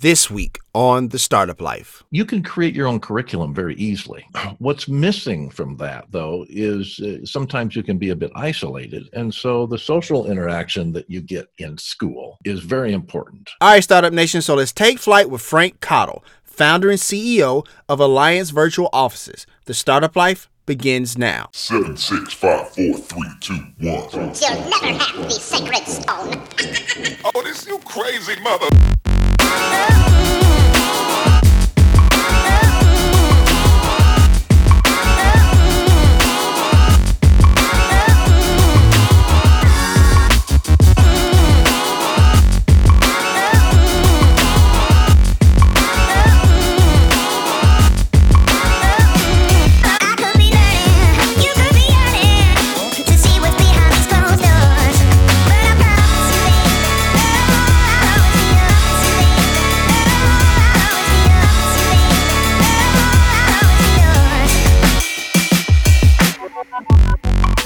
this week on the startup life. You can create your own curriculum very easily. What's missing from that, though, is uh, sometimes you can be a bit isolated. And so the social interaction that you get in school is very important. All right, Startup Nation. So let's take flight with Frank Cottle, founder and CEO of Alliance Virtual Offices. The startup life begins now. Seven, six, five, four, three, two, one. You'll never have the sacred stone. Oh, this you crazy mother. I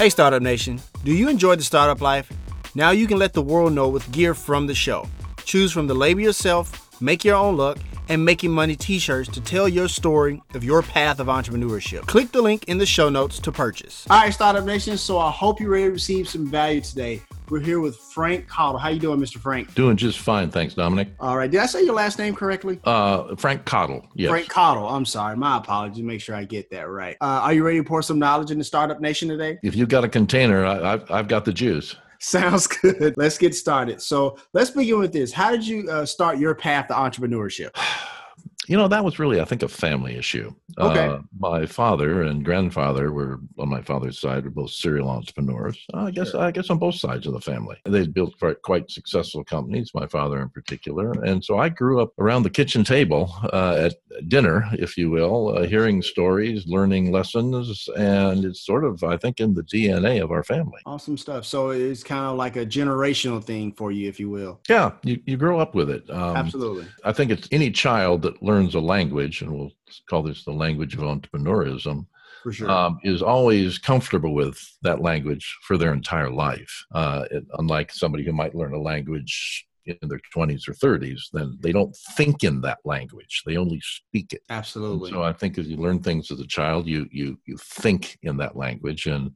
Hey, Startup Nation. Do you enjoy the startup life? Now you can let the world know with gear from the show. Choose from the label yourself, make your own look, and making money t shirts to tell your story of your path of entrepreneurship. Click the link in the show notes to purchase. All right, Startup Nation. So I hope you're ready to receive some value today. We're here with Frank Cottle. How you doing, Mr. Frank? Doing just fine, thanks, Dominic. All right. Did I say your last name correctly? Uh, Frank Cottle, yes. Frank Cottle. I'm sorry. My apologies. Make sure I get that right. Uh, are you ready to pour some knowledge in the Startup Nation today? If you've got a container, I, I've, I've got the juice. Sounds good. Let's get started. So let's begin with this. How did you uh, start your path to entrepreneurship? You know, that was really, I think, a family issue. Okay. Uh, my father and grandfather were on my father's side were both serial entrepreneurs. I guess I guess on both sides of the family. They built quite, quite successful companies. My father in particular, and so I grew up around the kitchen table uh, at dinner, if you will, uh, hearing stories, learning lessons, and it's sort of, I think, in the DNA of our family. Awesome stuff. So it's kind of like a generational thing for you, if you will. Yeah, you, you grow up with it. Um, Absolutely. I think it's any child that learns a language, and we'll call this the language of entrepreneurism, sure. um, is always comfortable with that language for their entire life. Uh, it, unlike somebody who might learn a language in their 20s or 30s, then they don't think in that language; they only speak it. And Absolutely. so I think as you learn things as a child, you you you think in that language, and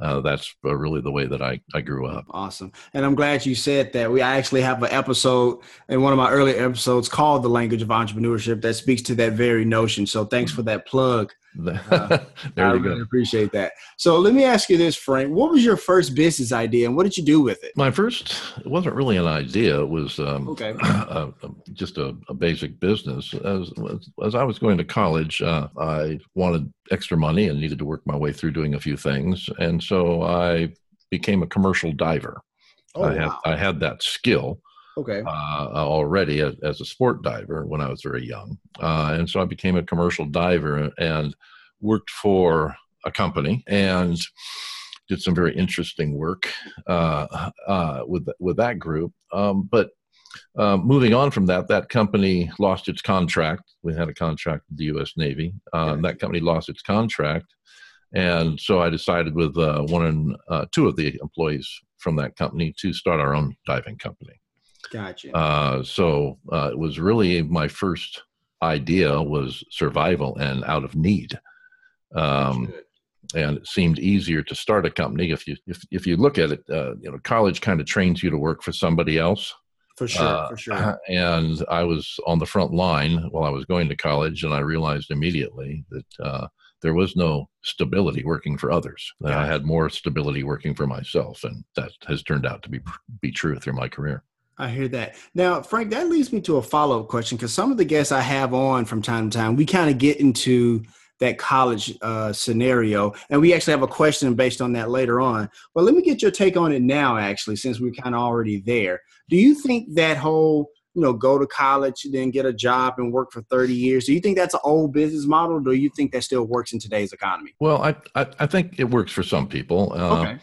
uh, that's uh, really the way that I, I grew up. Awesome. And I'm glad you said that. We actually have an episode in one of my earlier episodes called The Language of Entrepreneurship that speaks to that very notion. So thanks for that plug. there I you really go. appreciate that. So let me ask you this, Frank. What was your first business idea and what did you do with it? My first, it wasn't really an idea. It was um, Okay. uh, just a, a basic business. As, as I was going to college, uh, I wanted extra money and needed to work my way through doing a few things. And so I became a commercial diver. Oh, I, had, wow. I had that skill Okay. uh, already as, as a sport diver when I was very young. Uh, and so I became a commercial diver and worked for a company and did some very interesting work uh, uh, with, with that group. Um, but uh, moving on from that, that company lost its contract. We had a contract with the U.S. Navy. Uh, Okay. That company lost its contract. And so I decided with uh, one and uh, two of the employees from that company to start our own diving company. Gotcha. Uh, so uh, it was really my first idea was survival and out of need. Um, and it seemed easier to start a company if you if, if you look at it. Uh, you know, college kind of trains you to work for somebody else. for sure. Uh, for sure. And I was on the front line while I was going to college, and I realized immediately that uh, there was no stability working for others. That I had more stability working for myself, and that has turned out to be be true through my career. I hear that. Now, Frank, that leads me to a follow up question because some of the guests I have on from time to time, we kind of get into that college uh, scenario, and we actually have a question based on that later on. But let me get your take on it now, actually, since we're kind of already there. Do you think that whole you know, go to college, then get a job and work for 30 years. Do you think that's an old business model? Or do you think that still works in today's economy? Well, I, I, I think it works for some people. Uh, Okay.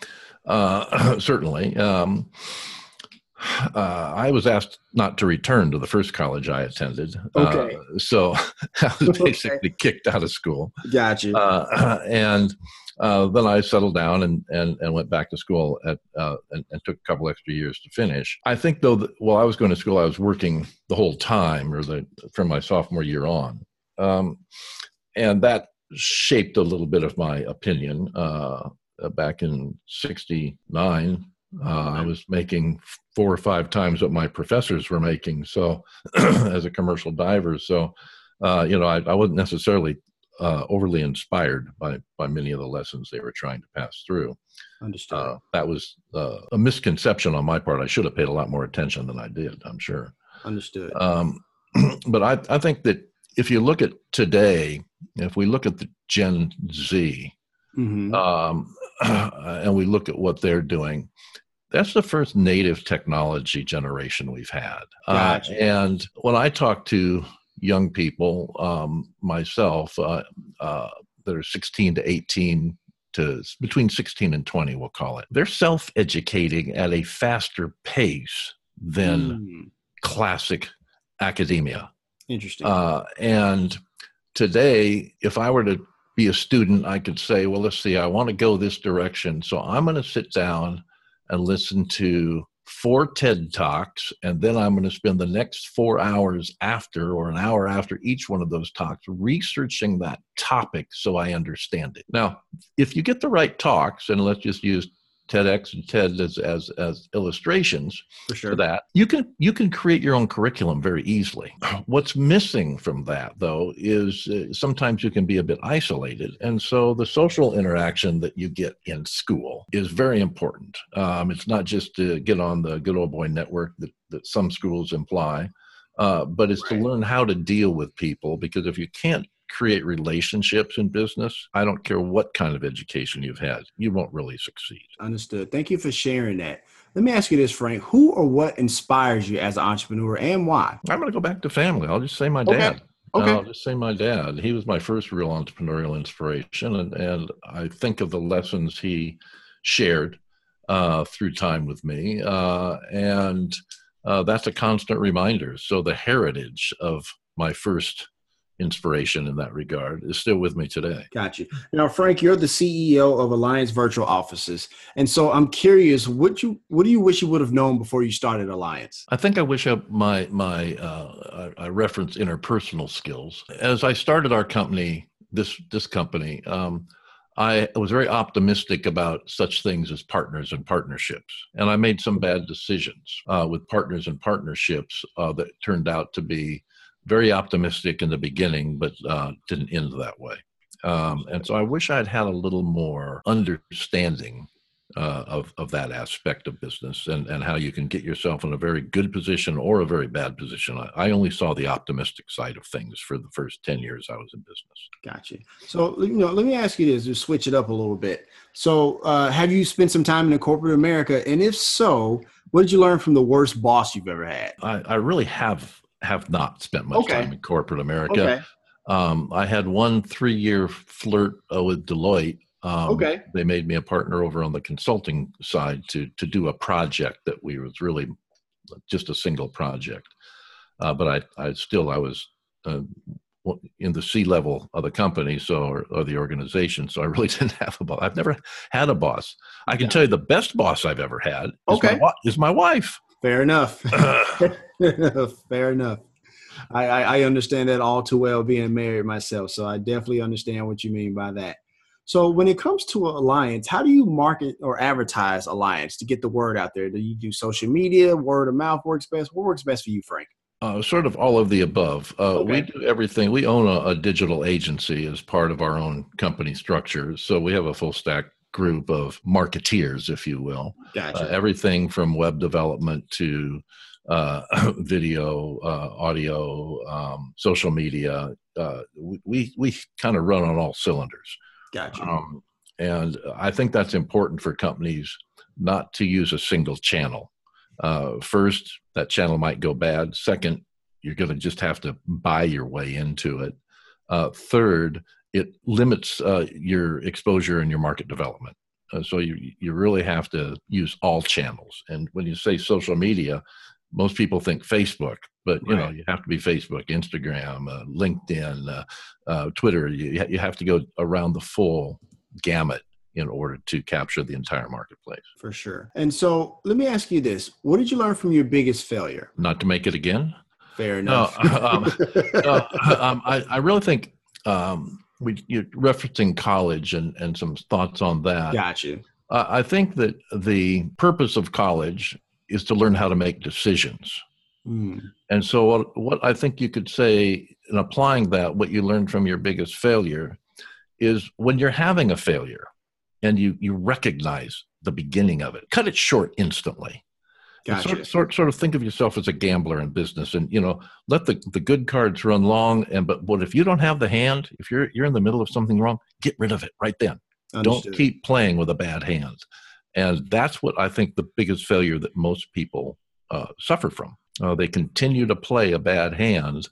uh, certainly. Um, uh, I was asked not to return to the first college I attended. Okay. Uh, so I was basically kicked out of school. Gotcha. Uh, and uh, then I settled down and, and, and went back to school at, uh, and, and took a couple extra years to finish. I think, though, that while I was going to school, I was working the whole time or the, from my sophomore year on. Um, and that shaped a little bit of my opinion. Uh, back in 69, uh, I was making four or five times what my professors were making. So, as a commercial diver, so uh, you know, I, I wasn't necessarily uh, overly inspired by by many of the lessons they were trying to pass through. Understood. Uh, that was uh, a misconception on my part. I should have paid a lot more attention than I did. I'm sure. Understood. Um, but I, I think that if you look at today, if we look at the Gen Z, hmm um, and we look at what they're doing, that's the first native technology generation we've had. Uh, and when I talk to young people, um, myself, uh, uh, that are 16 to 18 to between 16 and 20, we'll call it, they're self educating at a faster pace than Mm. classic academia. Interesting. Uh, and today, if I were to be a student, I could say, well, let's see, I want to go this direction. So I'm going to sit down and listen to four TED Talks, and then I'm going to spend the next four hours after or an hour after each one of those talks researching that topic so I understand it. Now, if you get the right talks, and let's just use TEDx and TED as, as, as illustrations, for sure. for that you can you can create your own curriculum very easily what's missing from that though is uh, sometimes you can be a bit isolated and so the social interaction that you get in school is very important um, it's not just to get on the good old boy network that, that some schools imply uh, but it's Right. to learn how to deal with people because if you can't create relationships in business i don't care what kind of education you've had you won't really succeed Understood. Thank you for sharing that. Let me ask you this, Frank. Who or what inspires you as an entrepreneur and why? I'm going to go back to family. I'll just say my Okay. dad. Okay. I'll just say my dad. He was my first real entrepreneurial inspiration, and, and I think of the lessons he shared uh, through time with me, uh, and uh, that's a constant reminder. So the heritage of my first inspiration in that regard is still with me today. Got you. Now, Frank, you're the CEO of Alliance Virtual Offices, and so I'm curious, what you what do you wish you would have known before you started Alliance? I think I wish I, my my uh, I, I reference interpersonal skills as I started our company. This this company, um, I was very optimistic about such things as partners and partnerships, and I made some bad decisions uh, with partners and partnerships uh, that turned out to be very optimistic in the beginning, but uh, didn't end that way. Um, and so I wish I'd had a little more understanding uh, of of that aspect of business and and how you can get yourself in a very good position or a very bad position. I, I only saw the optimistic side of things for the first ten years I was in business. Got you. So, you know, let me ask you this: just switch it up a little bit. So, uh, have you spent some time in corporate America, and if so, what did you learn from the worst boss you've ever had? I, I really have have not spent much Okay. time in corporate America. Um, I had one three year flirt uh, with Deloitte. Um, Okay. They made me a partner over on the consulting side to to do a project that we was really just a single project. Uh, but I I still I was uh, in the C level of the company, so or, or the organization. So I really didn't have a boss. I've never had a boss. I can Yeah. tell you the best boss I've ever had. Is Okay. my, is my wife. Fair enough. Fair enough. I, I, I understand that all too well being married myself. So I definitely understand what you mean by that. So when it comes to Alliance, how do you market or advertise Alliance to get the word out there? Do you do social media, word of mouth works best? What works best for you, Frank? Uh, sort of all of the above. Uh, We do everything. We own a, a digital agency as part of our own company structure. So we have a full stack group of marketeers, if you will. Gotcha. Uh, everything from web development to uh, video, uh, audio, um, social media. Uh, we we, we kind of run on all cylinders. gotcha. Um, and I think that's important for companies not to use a single channel. Uh, first, that channel might go bad. Second, you're going to just have to buy your way into it. Uh, third, it limits uh, your exposure and your market development. Uh, so you you really have to use all channels. And when you say social media, most people think Facebook, but you know you have to be Facebook, Instagram, uh, LinkedIn, uh, uh, Twitter. You you have to go around the full gamut in order to capture the entire marketplace. For sure. And so let me ask you this: What did you learn from your biggest failure? Not to make it again. Fair No, enough. um, uh, um, I, I really think um, we you're referencing college and, and some thoughts on that. Got you. Uh, I think that the purpose of college is to learn how to make decisions. Mm, And so, what, what I think you could say in applying that, what you learned from your biggest failure is when you're having a failure and you, you recognize the beginning of it, cut it short instantly. Gotcha. Sort, sort, sort of think of yourself as a gambler in business, and you know, let the, the good cards run long. And but what if you don't have the hand? If you're you're in the middle of something wrong, get rid of it right then. Understood. Don't keep playing with a bad hand. And that's what I think the biggest failure that most people uh, suffer from. Uh, they continue to play a bad hand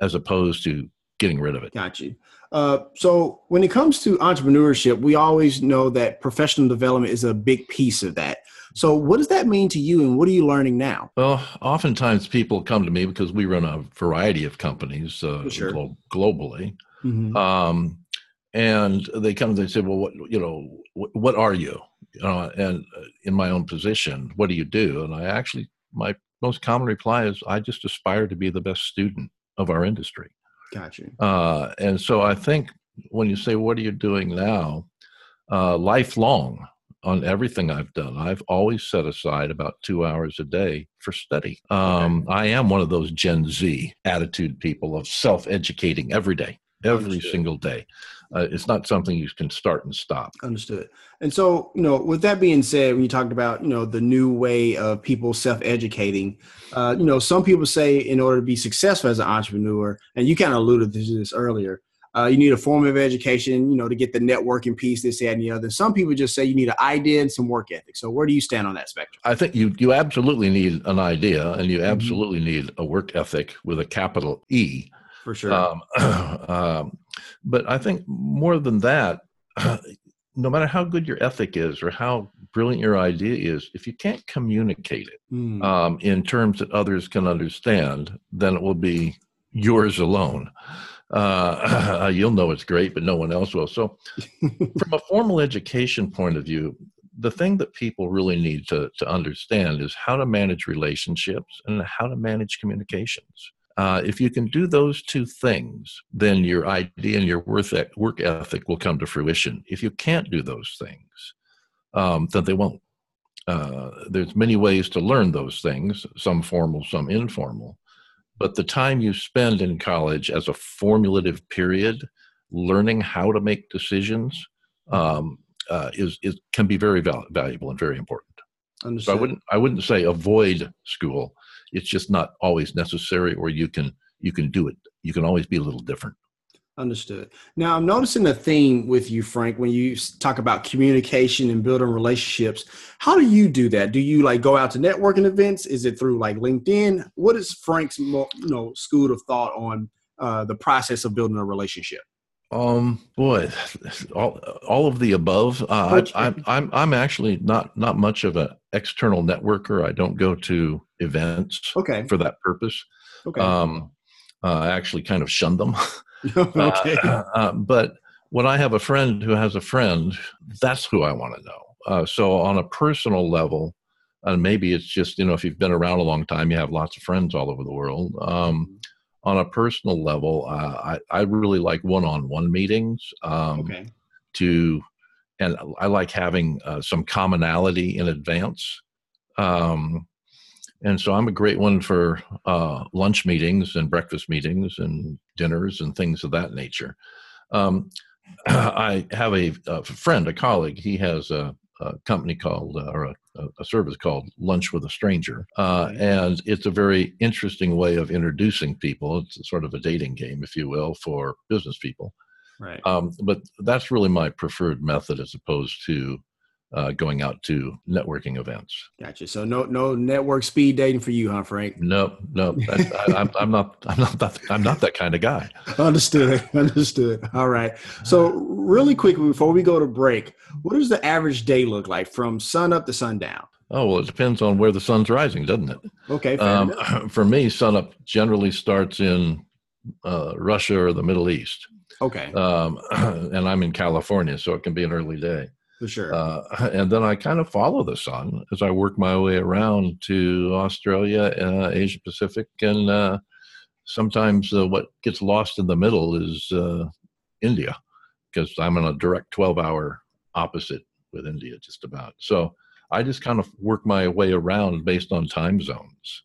as opposed to getting rid of it. Got you. Uh, so when it comes to entrepreneurship, we always know that professional development is a big piece of that. So what does that mean to you, and what are you learning now? Well, oftentimes people come to me because we run a variety of companies uh, Sure. glo- globally. Mhm. um, and they come and they say, "Well, what you know, what, what are you?" Know, and uh, in my own position, what do you do? And I actually, my most common reply is, "I just aspire to be the best student of our industry." Got you. Uh, and so I think when you say, "What are you doing now?" Uh, lifelong on everything I've done, I've always set aside about two hours a day for study. Um, I am one of those Gen Z attitude people of self-educating every day, every Understood. single day. Uh, it's not something you can start and stop. Understood. And so, you know, with that being said, when you talked about, you know, the new way of people self-educating, uh, you know, some people say in order to be successful as an entrepreneur, and you kind of alluded to this earlier, uh, you need a form of education, you know, to get the networking piece, this, that, and the other. Some people just say you need an idea and some work ethic. So where do you stand on that spectrum? I think you you absolutely need an idea, and you Mhm. absolutely need a work ethic with a capital E. For sure. Um, um, but I think more than that, no matter how good your ethic is or how brilliant your idea is, if you can't communicate it Mm, um, in terms that others can understand, then it will be yours alone. Uh, you'll know it's great, but no one else will. So, from a formal education point of view, the thing that people really need to, to understand is how to manage relationships and how to manage communications. Uh, if you can do those two things, then your idea and your work ethic will come to fruition. If you can't do those things, um, then they won't. Uh, there's many ways to learn those things, some formal, some informal. But the time you spend in college as a formulative period, learning how to make decisions, um, uh, is, is can be very val- valuable and very important. So. I wouldn't I wouldn't say avoid school. It's just not always necessary, or you can you can do it. You can always be a little different. Understood. Now, I'm noticing a theme with you, Frank, when you talk about communication and building relationships. How do you do that? Do you like go out to networking events? Is it through like LinkedIn? What is Frank's you know school of thought on uh, the process of building a relationship? Um, boy, all all of the above. Uh, I, I'm I'm I'm actually not not much of an external networker. I don't go to events Okay. for that purpose. Okay. Um, uh, I actually kind of shun them. okay. Uh, uh, but when I have a friend who has a friend, that's who I want to know. Uh, so on a personal level, and maybe it's just you know if you've been around a long time, you have lots of friends all over the world. Um, on a personal level, uh, I I really like one-on-one meetings. Um, okay. To and I like having uh, some commonality in advance. Um, and so I'm a great one for uh, lunch meetings and breakfast meetings and dinners and things of that nature. Um, I have a, a friend, a colleague. He has a, a company called, uh, or a, a service called Lunch with a Stranger. Uh, and it's a very interesting way of introducing people. It's sort of a dating game, if you will, for business people. Right. Um, but that's really my preferred method as opposed to uh, going out to networking events. Gotcha. So no no network speed dating for you, huh, Frank? No, no, I, I'm, I'm not. I'm not that. I'm not that kind of guy. Understood. Understood. All right. So really quickly before we go to break, what does the average day look like from sun up to sundown? Oh well, it depends on where the sun's rising, doesn't it? Okay. Um, for me, sunup generally starts in uh, Russia or the Middle East, Okay. um, and I'm in California, so it can be an early day. For sure. Uh, and then I kind of follow the sun as I work my way around to Australia, uh, Asia Pacific, and uh, sometimes uh, what gets lost in the middle is uh, India, because I'm on a direct 12 hour opposite with India, just about. So I just kind of work my way around based on time zones.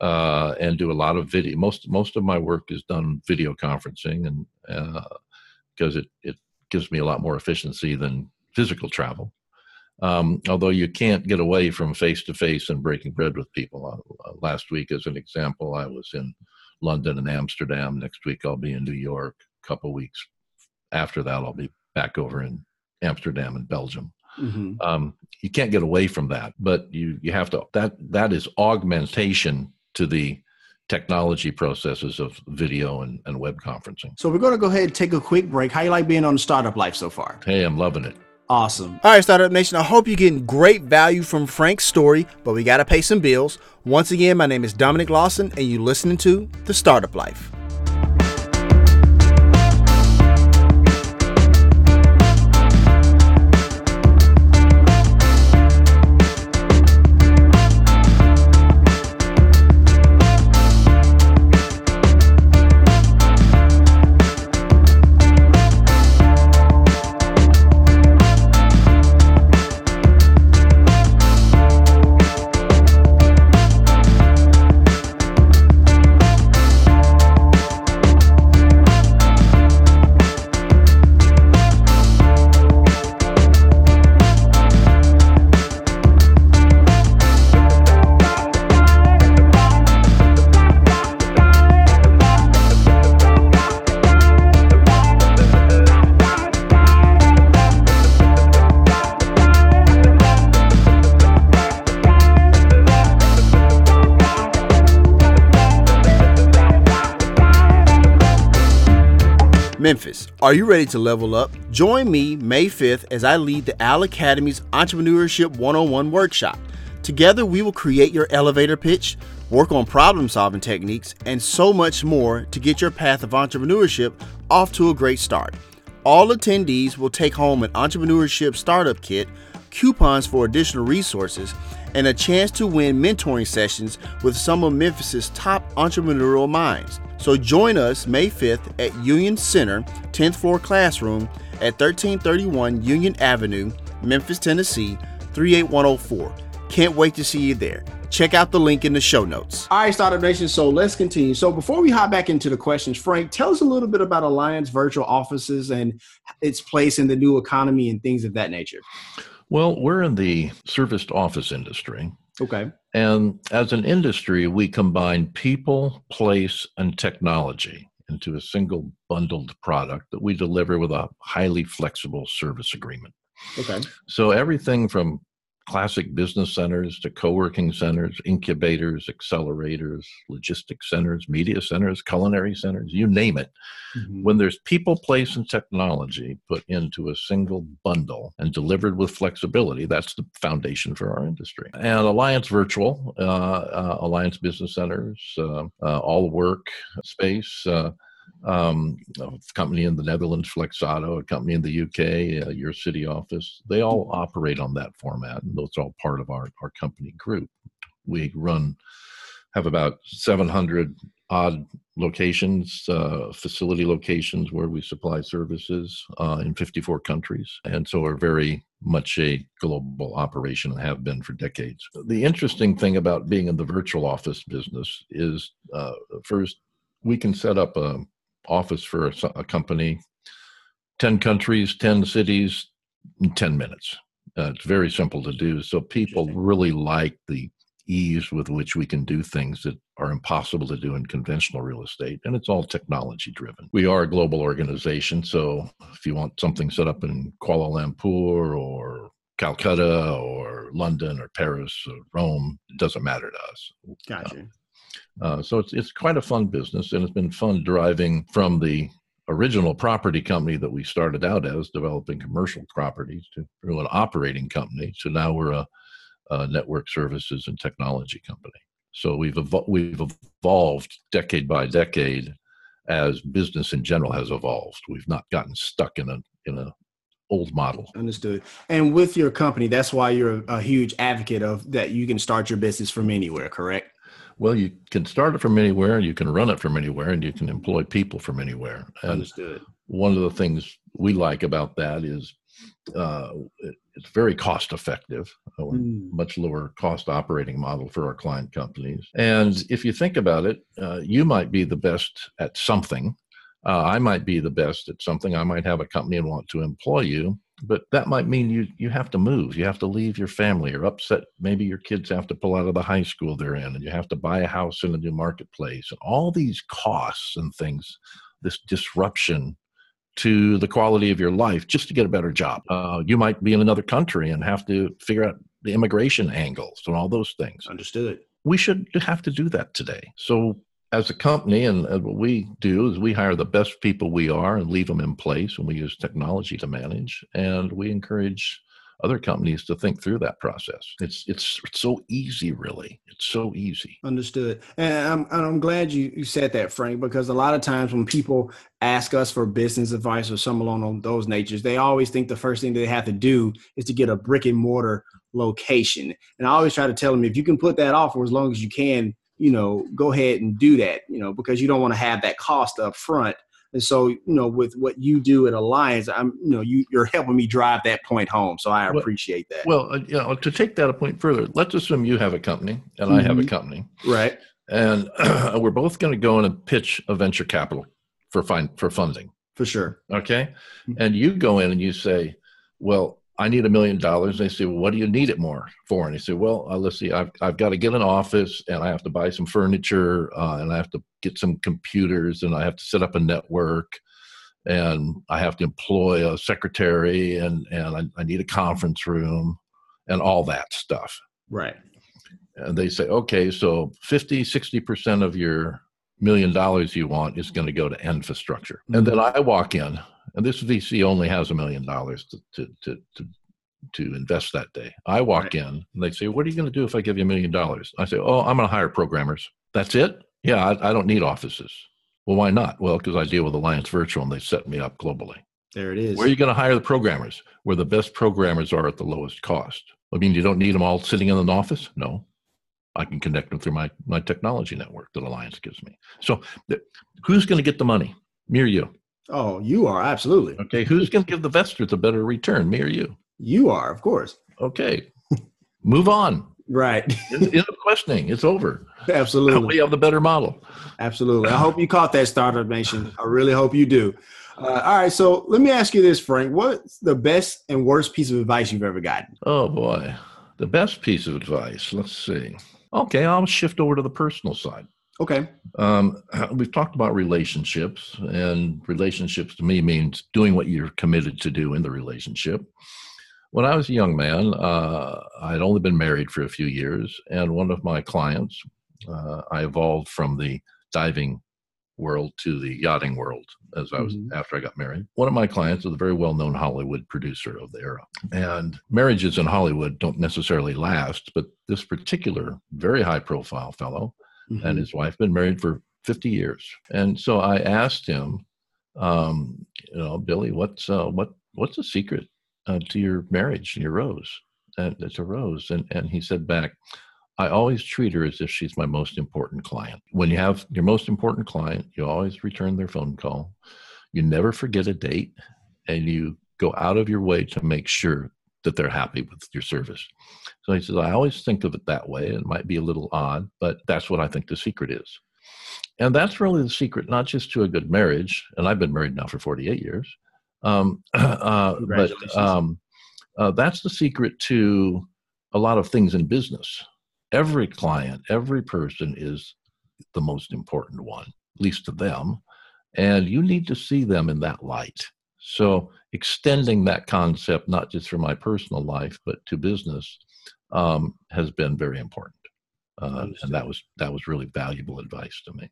Uh, and do a lot of video. Most most of my work is done video conferencing, and because it it gives me a lot more efficiency than physical travel. Um, although you can't get away from face to face and breaking bread with people. Uh, uh, last week, as an example, I was in London and Amsterdam. Next week, I'll be in New York. A couple weeks after that, I'll be back over in Amsterdam and Belgium. Mhm. Um, you can't get away from that, but you you have to. That that is augmentation to the technology processes of video and, and web conferencing. So we're going to go ahead and take a quick break. How you like being on startup life so far? Hey, I'm loving it. Awesome. All right, Startup Nation. I hope you're getting great value from Frank's story, but we got to pay some bills. Once again, my name is Dominic Lawson, and you're listening to The Startup Life. Are you ready to level up? Join me May 5th as I lead the Al Academy's Entrepreneurship 101 workshop. Together, we will create your elevator pitch, work on problem solving techniques, and so much more to get your path of entrepreneurship off to a great start. All attendees will take home an entrepreneurship startup kit, coupons for additional resources, and a chance to win mentoring sessions with some of Memphis's top entrepreneurial minds. So join us May 5th at Union Center, 10th floor classroom at 1331 Union Avenue, Memphis, Tennessee, 38104. Can't wait to see you there. Check out the link in the show notes. All right, Startup Nation. So let's continue. So before we hop back into the questions, Frank, tell us a little bit about Alliance Virtual Offices and its place in the new economy and things of that nature. Well, we're in the serviced office industry. Okay. And as an industry, we combine people, place, and technology into a single bundled product that we deliver with a highly flexible service agreement. Okay. So everything from classic business centers to co-working centers, incubators, accelerators, logistics centers, media centers, culinary centers, you name it. When there's people, place, and technology put into a single bundle and delivered with flexibility, that's the foundation for our industry. And Alliance Virtual, uh, uh, Alliance Business Centers, uh, uh, All Work Space, uh, um, a company in the Netherlands, Flexado, a company in the UK, uh, your city office, they all operate on that format. And those are all part of our, our company group. We run, have about 700 odd locations, uh, facility locations where we supply services uh, in 54 countries. And so are very much a global operation and have been for decades. The interesting thing about being in the virtual office business is uh, first, we can set up a office for a company 10 countries 10 cities in 10 minutes uh, it's very simple to do so people really like the ease with which we can do things that are impossible to do in conventional real estate and it's all technology driven we are a global organization so if you want something set up in kuala lumpur or Calcutta or London or Paris or Rome. It doesn't matter to us. Gotcha. Uh, Uh, so it's it's quite a fun business, and it's been fun driving from the original property company that we started out as, developing commercial properties, to through an operating company. So now we're a, a network services and technology company. So we've evol- we've evolved decade by decade as business in general has evolved. We've not gotten stuck in a in a old model. Understood. And with your company, that's why you're a huge advocate of that you can start your business from anywhere, correct? Well, you can start it from anywhere, you can run it from anywhere, and you can employ people from anywhere. And Understood. one of the things we like about that is uh, it, it's very cost effective, a Mm. much lower cost operating model for our client companies. And if you think about it, uh, you might be the best at something. Uh, I might be the best at something. I might have a company and want to employ you, but that might mean you you have to move. You have to leave your family or upset. Maybe your kids have to pull out of the high school they're in, and you have to buy a house in a new marketplace. And all these costs and things, this disruption to the quality of your life just to get a better job. Uh, you might be in another country and have to figure out the immigration angles and all those things. Understood. We should have to do that today. So, as a company, and, what we do is we hire the best people we are and leave them in place, and we use technology to manage. And we encourage other companies to think through that process. It's it's, it's so easy, really. It's so easy. Understood. And I'm, and I'm glad you, you said that, Frank, because a lot of times when people ask us for business advice or some along those natures, they always think the first thing they have to do is to get a brick and mortar location. And I always try to tell them if you can put that off for as long as you can, you know, go ahead and do that, you know, because you don't want to have that cost up front. And so, you know, with what you do at Alliance, I'm, you know, you, you're helping me drive that point home. So I appreciate that. Well, uh, you know, to take that a point further, let's assume you have a company and I have a Mhm. company. right. and we're both going to go in and pitch a venture capital for fin- for funding. For sure. Okay, Mhm. and you go in and you say, "Well, I need a million dollars." They say, "Well, what do you need it more for?" And you say, "Well, uh, let's see, I've I've got to get an office, and I have to buy some furniture, uh, and I have to get some computers, and I have to set up a network." And I have to employ a secretary, and and I, I need a conference room, and all that stuff Right. and they say, okay, so 50, 60% of your million dollars you want is going to go to infrastructure. And then I walk in, and this VC only has a million dollars to, to, to, to, to invest that day. I walk Right. in, and they say, what are you going to do if I give you a million dollars? I say, oh, I'm going to hire programmers. That's it? Yeah, I, I don't need offices. Well, why not? Well, because I deal with Alliance Virtual, and they set me up globally. There it is. Where are you going to hire the programmers? Where the best programmers are at the lowest cost. I mean, you don't need them all sitting in an office? No. I can connect them through my, my technology network that Alliance gives me. So, th- who's going to get the money? Me or you? Oh, you are absolutely. Okay. Who's going to give the investors a better return? Me or you? You are, of course. Okay. Move on. Right. It's, it's questioning. It's over. absolutely. We have the better model. Absolutely. I hope you caught that startup nation. I really hope you do. Uh, all right. So let me ask you this, Frank. What's the best and worst piece of advice you've ever gotten? Oh boy, the best piece of advice. Let's see. Okay, I'll shift over to the personal side. Okay. Um, we've talked about relationships, and relationships to me means doing what you're committed to do in the relationship. When I was a young man, uh, I'd only been married for a few years, and one of my clients, uh, I evolved from the diving world to the yachting world as I was Mhm. after I got married. One of my clients is a very well-known Hollywood producer of the era, and marriages in Hollywood don't necessarily last. But this particular very high-profile fellow Mhm. and his wife been married for 50 years. And so i asked him um, you know billy what's uh, what what's the secret uh, to your marriage your rose? And it's a rose. And and he said back i always treat her as if she's my most important client. When you have your most important client you always return their phone call. You never forget a date and you go out of your way to make sure that they're happy with your service so he says, I always think of it that way. It might be a little odd, but that's what I think the secret is. And that's really the secret, not just to a good marriage. And I've been married now for 48 years. Um, uh, but um, uh, that's the secret to a lot of things in business. Every client, every person is the most important one, at least to them. And you need to see them in that light. So extending that concept, not just for my personal life, but to business, um, has been very important. Uh, and that was that was really valuable advice to me.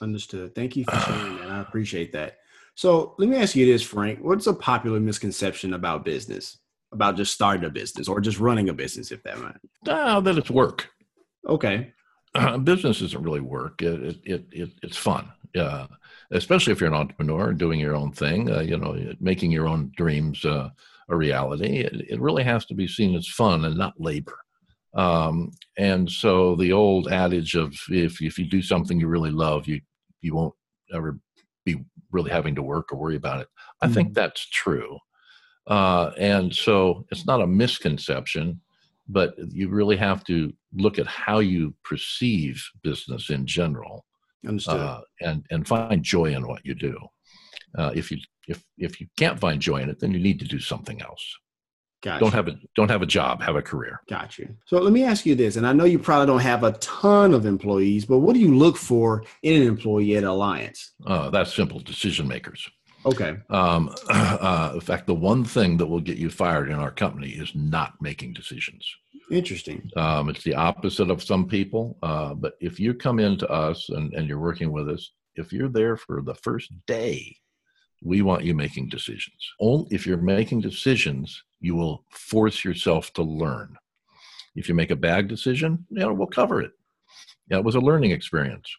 Understood. Thank you for sharing that. I appreciate that. So let me ask you this, Frank. What's a popular misconception about business? About just starting a business or just running a business, if that matters? Ah, that it's work. Okay. business isn't really work. It, it, it, it it's fun. Uh, especially if you're an entrepreneur and doing your own thing. Uh, you know, making your own dreams uh, a reality. It, it really has to be seen as fun and not labor. Um, and so the old adage of if if you do something you really love, you you won't ever be really having to work or worry about it. I think that's true. Uh, and so it's not a misconception, but you really have to look at how you perceive business in general Understood. uh, and and find joy in what you do. Uh, if you if if you can't find joy in it, then you need to do something else. Gotcha. Don't have a don't have a job, have a career. Got you. So let me ask you this, and I know you probably don't have a ton of employees, but what do you look for in an employee at Alliance? Uh, that's simple. Decision makers. Okay. Um, uh, in fact, the one thing that will get you fired in our company is not making decisions. Interesting. Um, it's the opposite of some people. Uh, but if you come into us and, and you're working with us, if you're there for the first day, we want you making decisions. Only if you're making decisions, you will force yourself to learn. If you make a bad decision, you know, we'll cover it. Yeah, it was a learning experience.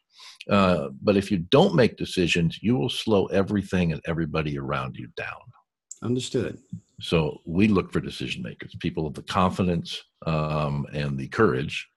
Uh, but if you don't make decisions, you will slow everything and everybody around you down. Understood. So we look for decision makers, people of the confidence um, and the courage,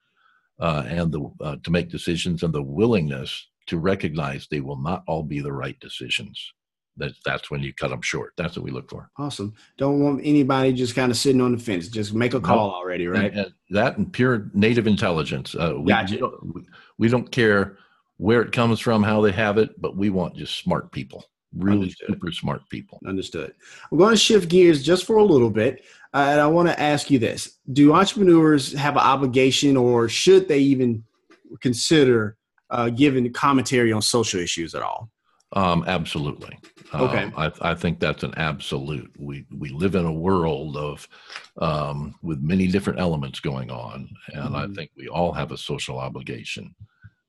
uh, and the uh, to make decisions and the willingness to recognize they will not all be the right decisions. That that's when you cut them short. That's what we look for. Awesome. Don't want anybody just kind of sitting on the fence. Just make a call already, right? And, and that and pure native intelligence. Uh, we, Gotcha. we, don't, we, we don't care where it comes from, how they have it, but we want just smart people, really Understood. super smart people. Understood. I'm going to shift gears just for a little bit. Uh, and I want to ask you this Do entrepreneurs have an obligation or should they even consider uh, giving commentary on social issues at all? Um, absolutely. Okay. Um, I, I think that's an absolute. We we live in a world of um, with many different elements going on, and I Mhm. think we all have a social obligation.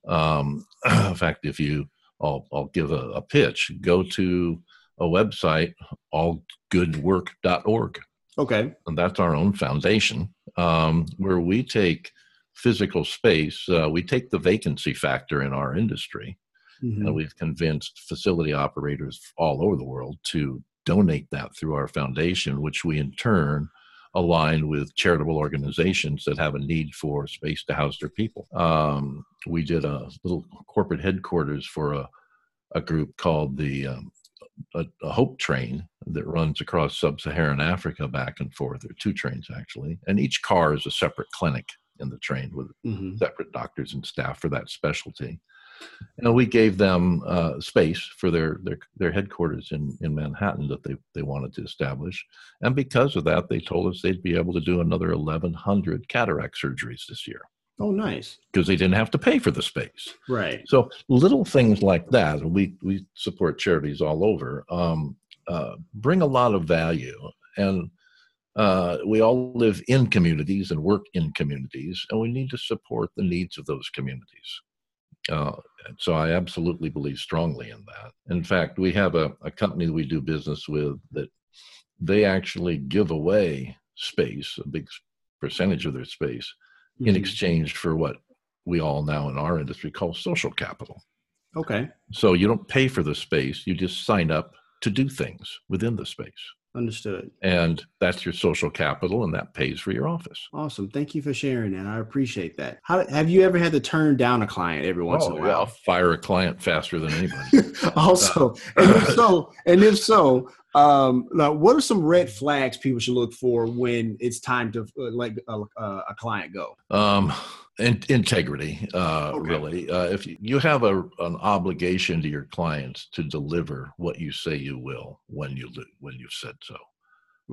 Um, in fact, if you, I'll I'll give a, a pitch. Go to a website, allgoodwork.org, Okay. and that's our own foundation um, where we take physical space. Uh, we take the vacancy factor in our industry Mhm. and we've convinced facility operators all over the world to donate that through our foundation, which we in turn align with charitable organizations that have a need for space to house their people. Um, we did a little corporate headquarters for a, a group called the um, a, a Hope Train that runs across sub-Saharan Africa back and forth. There are two trains actually, and each car is a separate clinic in the train with Mhm. separate doctors and staff for that specialty. And we gave them uh, space for their, their their headquarters in, in Manhattan that they, they wanted to establish. And because of that, they told us they'd be able to do another 1,100 cataract surgeries this year Oh, nice. because they didn't have to pay for the space. Right. So little things like that, we we support charities all over, um, uh, bring a lot of value, and uh, we all live in communities and work in communities, and we need to support the needs of those communities. Uh, so I absolutely believe strongly in that. In fact, we have a, a company we do business with that they actually give away space, a big percentage of their space, in Mhm. exchange for what we all now in our industry call social capital. Okay. So you don't pay for the space, you just sign up to do things within the space. Understood. And that's your social capital, and that pays for your office. Awesome. Thank you for sharing that. I appreciate that. How have you ever had to turn down a client every once in a Oh, yeah, I'll while? fire a client faster than anybody. also, and if so, and if so, um, now what are some red flags people should look for when it's time to uh, let a, a, a client go? um, in, integrity, uh, Okay. really. Uh, if you, you have a, an obligation to your clients to deliver what you say you will when you when you've said so.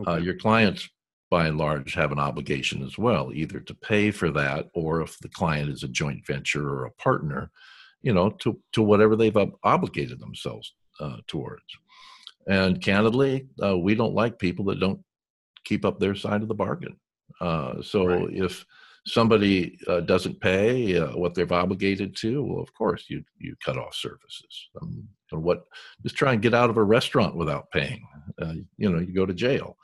Uh, your clients, by and large, have an obligation as well, either to pay for that, or if the client is a joint venture or a partner, you know, to to whatever they've ob- obligated themselves uh, towards. And candidly, uh, we don't like people that don't keep up their side of the bargain. Uh, so Right. if somebody uh, doesn't pay uh, what they've obligated to, well, of course you you cut off services. Um, and what just try and get out of a restaurant without paying. Uh, you know, you go to jail.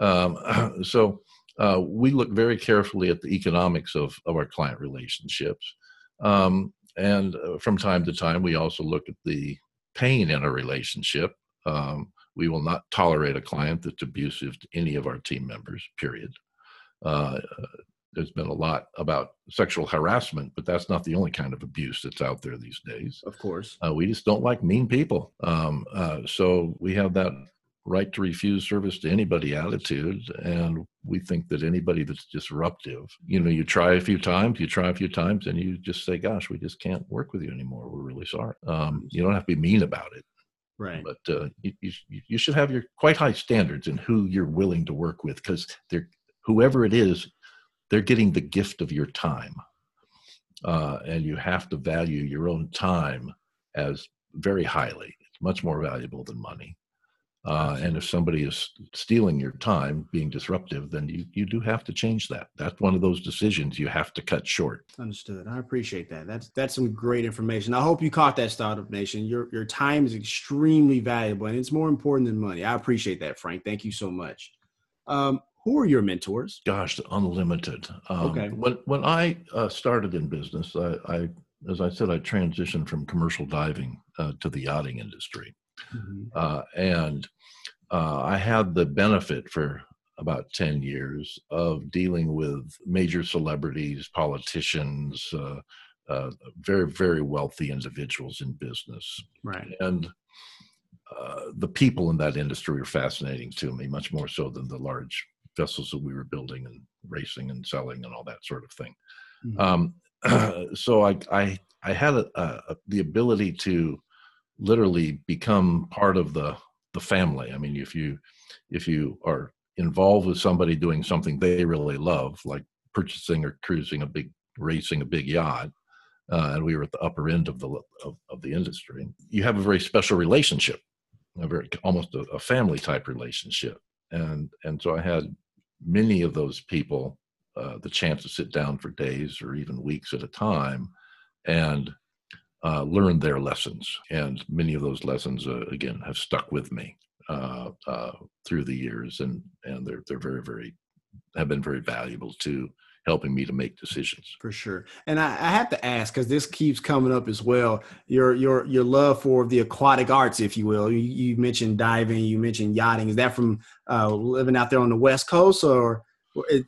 Um, so uh, we look very carefully at the economics of of our client relationships, um, and uh, from time to time we also look at the pain in a relationship. Um, we will not tolerate a client that's abusive to any of our team members. Period. Uh, there's been a lot about sexual harassment, but that's not the only kind of abuse that's out there these days. Of course. Uh, we just don't like mean people. Um, uh, so we have that right to refuse service to anybody attitude. And we think that anybody that's disruptive, you know, you try a few times, you try a few times, and you just say, gosh, we just can't work with you anymore. We're really sorry. Um, you don't have to be mean about it, Right. but uh, you, you, you should have your quite high standards in who you're willing to work with because they're whoever it is, they're getting the gift of your time. Uh, and you have to value your own time as very highly. It's much more valuable than money. Uh, and if somebody is stealing your time, being disruptive, then you, you do have to change that. That's one of those decisions you have to cut short. Understood. I appreciate that. That's that's some great information. I hope you caught that, Startup Nation. Your your time is extremely valuable, and it's more important than money. I appreciate that, Frank. Thank you so much. Um, who are your mentors? Gosh, unlimited. Um, Okay. When when I uh, started in business, I, I as I said, I transitioned from commercial diving uh, to the yachting industry. uh, and uh, I had the benefit for about 10 years of dealing with major celebrities, politicians, uh, uh, very, very wealthy individuals in business. Right. And uh, the people in that industry were fascinating to me, much more so than the large vessels that we were building and racing and selling and all that sort of thing. Mhm. Um, so I, I, I had a, a, the ability to literally become part of the the family. I mean, if you if you are involved with somebody doing something they really love, like purchasing or cruising a big racing a big yacht, uh, and we were at the upper end of the of, of the industry, you have a very special relationship, a very almost a, a family type relationship, and and so I had many of those people uh, the chance to sit down for days or even weeks at a time, and uh, learn their lessons. And many of those lessons, uh, again, have stuck with me uh, uh, through the years, and and they're they're very very have been very valuable to helping me to make decisions. For sure. And I, I have to ask because this keeps coming up as well. Your your your love for the aquatic arts, if you will. You, you mentioned diving. You mentioned yachting. Is that from uh, living out there on the west coast, or,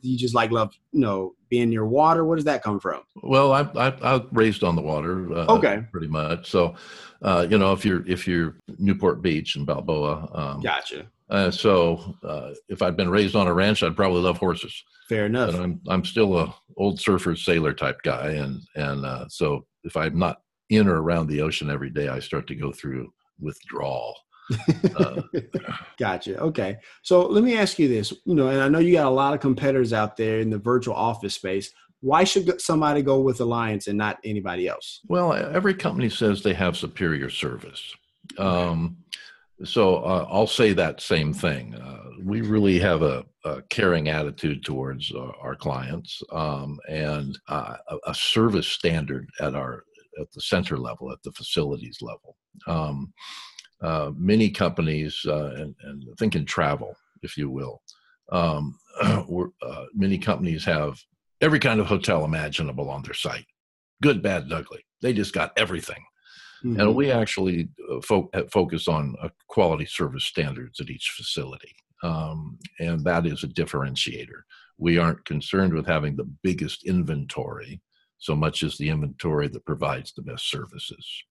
you just like love you know being near water? Where does that come from? Well, I I, I raised on the water. Uh, Okay. pretty much. So, uh, you know, if you're if you're Newport Beach and Balboa, um, Gotcha. uh, so uh, if I'd been raised on a ranch, I'd probably love horses. Fair enough. but I'm I'm still a old surfer sailor type guy, and and uh, so if I'm not in or around the ocean every day, I start to go through withdrawal. Uh, Gotcha. Okay. So let me ask you this. You know, and I know you got a lot of competitors out there in the virtual office space. Why should somebody go with Alliance and not anybody else? well, every company says they have superior service. Um, so uh, I'll say that same thing. Uh, we really have a, a caring attitude towards uh, our clients um, and uh, a, a service standard at our at the center level, at the facilities level. Um, uh, many companies, uh, and, and think in travel, if you will, um, we're, uh, many companies have every kind of hotel imaginable on their site, good, bad, and ugly. They just got everything. Mhm. And we actually uh, fo- uh, focus on quality service standards at each facility. Um, and that is a differentiator. We aren't concerned with having the biggest inventory so much as the inventory that provides the best services.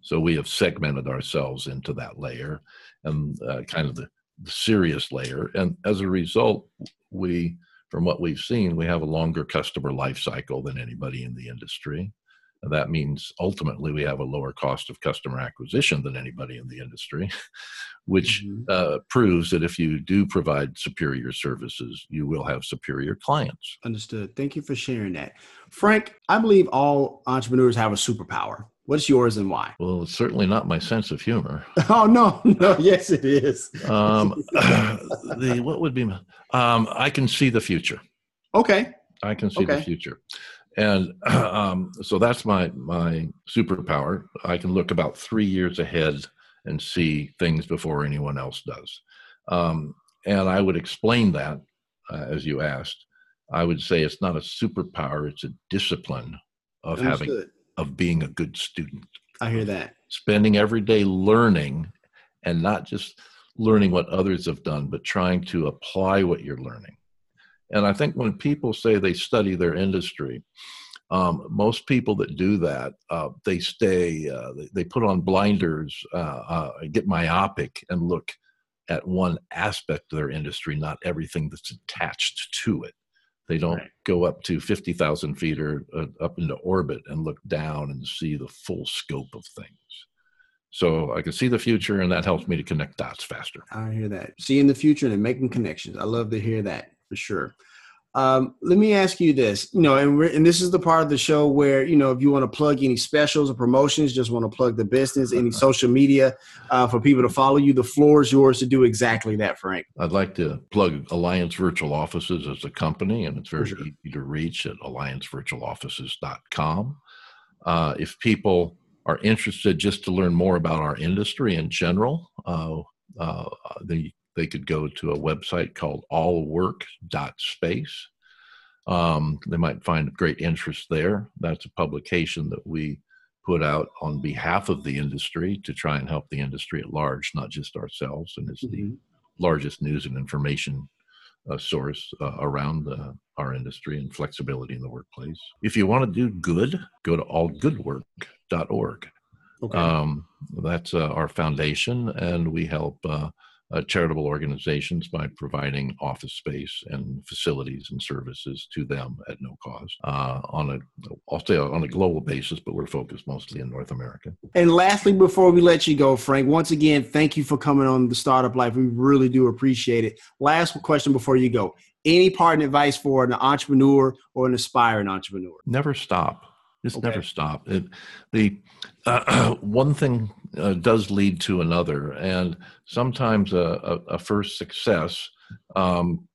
So we have segmented ourselves into that layer and uh, kind of the, the serious layer. And as a result, we, from what we've seen, we have a longer customer life cycle than anybody in the industry. And that means ultimately we have a lower cost of customer acquisition than anybody in the industry, which Mhm. uh, proves that if you do provide superior services, you will have superior clients. Understood. Thank you for sharing that. Frank, I believe all entrepreneurs have a superpower. What's yours and why? Well, it's certainly not my sense of humor. Oh no, no, yes it is. Um, the what would be? my- Um, I can see the future. Okay. I can see the future, and um, so that's my my superpower. I can look about three years ahead and see things before anyone else does. Um, and I would explain that, uh, as you asked. I would say it's not a superpower; it's a discipline of having Understood. Of being a good student. I hear that. spending every day learning and not just learning what others have done, but trying to apply what you're learning. And I think when people say they study their industry, um, most people that do that, uh, they stay, uh, they, they put on blinders, uh, uh, get myopic, and look at one aspect of their industry, not everything that's attached to it. They don't Right. go up to 50,000 feet or uh, up into orbit and look down and see the full scope of things. So I can see the future, and that helps me to connect dots faster. I hear that. Seeing the future and making connections. I love to hear that for sure. Um, let me ask you this, you know, and we're, and this is the part of the show where you know if you want to plug any specials or promotions, just want to plug the business, any social media uh, for people to follow you. The floor is yours to do exactly that, Frank. I'd like to plug Alliance Virtual Offices as a company, and it's very sure. easy to reach at alliancevirtualoffices.com. Uh, if people are interested just to learn more about our industry in general, uh, uh, they, they could go to a website called allwork.space. Um, they might find great interest there. That's a publication that we put out on behalf of the industry to try and help the industry at large, not just ourselves. And it's the Mhm. largest news and information uh, source uh, around uh, our industry and flexibility in the workplace. If you want to do good, go to allgoodwork.org. Okay. Um, that's uh, our foundation, and we help uh, charitable organizations by providing office space and facilities and services to them at no cost uh, on a, I'll say on a global basis, but we're focused mostly in North America. And lastly, before we let you go, Frank, once again, thank you for coming on the Startup Life. We really do appreciate it. Last question before you go. Any parting advice for an entrepreneur or an aspiring entrepreneur? never stop just Okay. never stop. It the uh, one thing uh, does lead to another and sometimes a, a, a first success um,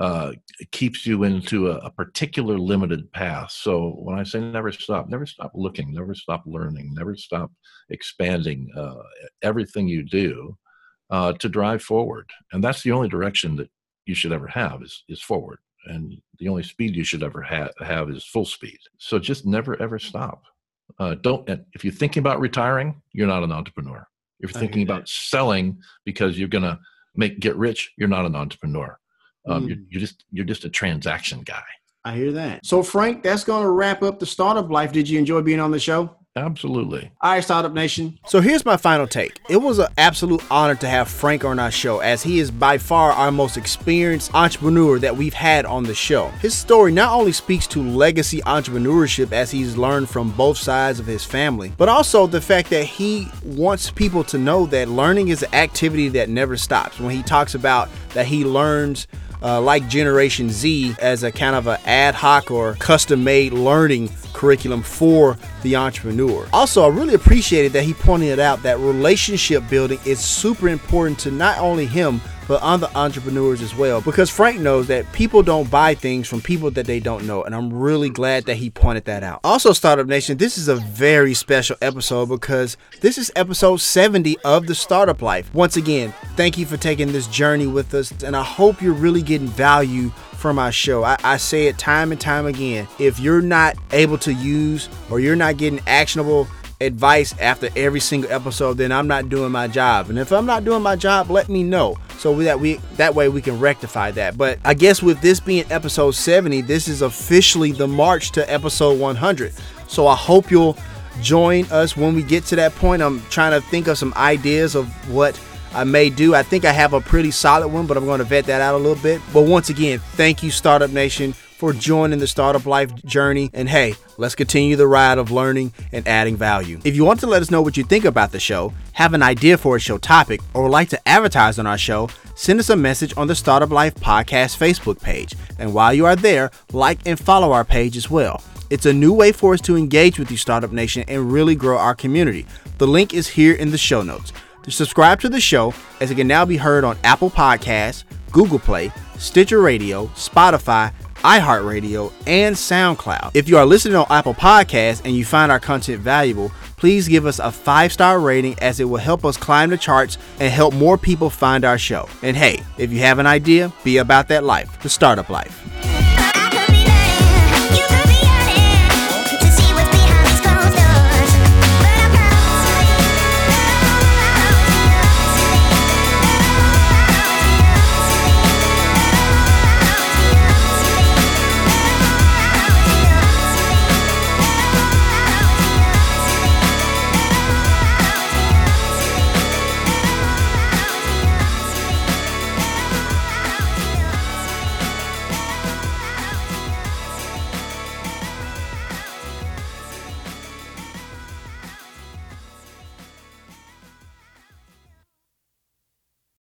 uh, keeps you into a, a particular limited path. So when i say never stop never stop looking never stop learning never stop expanding uh, everything you do uh, to drive forward. And that's the only direction that you should ever have is, is forward and the only speed you should ever ha- have is full speed. So just never ever stop. Uh, don't. and If you're thinking about retiring, you're not an entrepreneur. If you're thinking about selling because you're gonna make get rich, you're not an entrepreneur. Um, you're, Mm. you're just you're just a transaction guy. I hear that. So, Frank, that's going to wrap up the Startup Life. Did you enjoy being on the show? Absolutely. All right, Startup Nation. So here's my final take. It was an absolute honor to have Frank on our show, as he is by far our most experienced entrepreneur that we've had on the show. His story not only speaks to legacy entrepreneurship as he's learned from both sides of his family, but also the fact that he wants people to know that learning is an activity that never stops. When he talks about that he learns uh, like Generation Z as a kind of an ad hoc or custom made learning curriculum for the entrepreneur. Also, I really appreciated that he pointed out that relationship building is super important to not only him, but other entrepreneurs as well. Because Frank knows that people don't buy things from people that they don't know. And I'm really glad that he pointed that out. Also, Startup Nation, this is a very special episode because this is episode 70 of the Startup Life. Once again, thank you for taking this journey with us. And I hope you're really getting value from our show. I, I say it time and time again. If you're not able to use or you're not getting actionable advice after every single episode, then I'm not doing my job. And if I'm not doing my job, let me know so that we that way we can rectify that. But I guess with this being episode 70, this is officially the march to episode 100. So I hope you'll join us when we get to that point. I'm trying to think of some ideas of what I may do. I think I have a pretty solid one, but I'm going to vet that out a little bit. But once again, thank you, Startup Nation, for joining the Startup Life journey. And hey, let's continue the ride of learning and adding value. If you want to let us know what you think about the show, have an idea for a show topic, or would like to advertise on our show, send us a message on the Startup Life Podcast Facebook page. And while you are there, like and follow our page as well. It's a new way for us to engage with you, Startup Nation, and really grow our community. The link is here in the show notes. To subscribe to the show, as it can now be heard on Apple Podcasts, Google Play, Stitcher Radio, Spotify, iHeartRadio, and SoundCloud. If you are listening on Apple Podcasts and you find our content valuable, please give us a five star rating as it will help us climb the charts and help more people find our show. And hey, if you have an idea, be about that life, the startup life.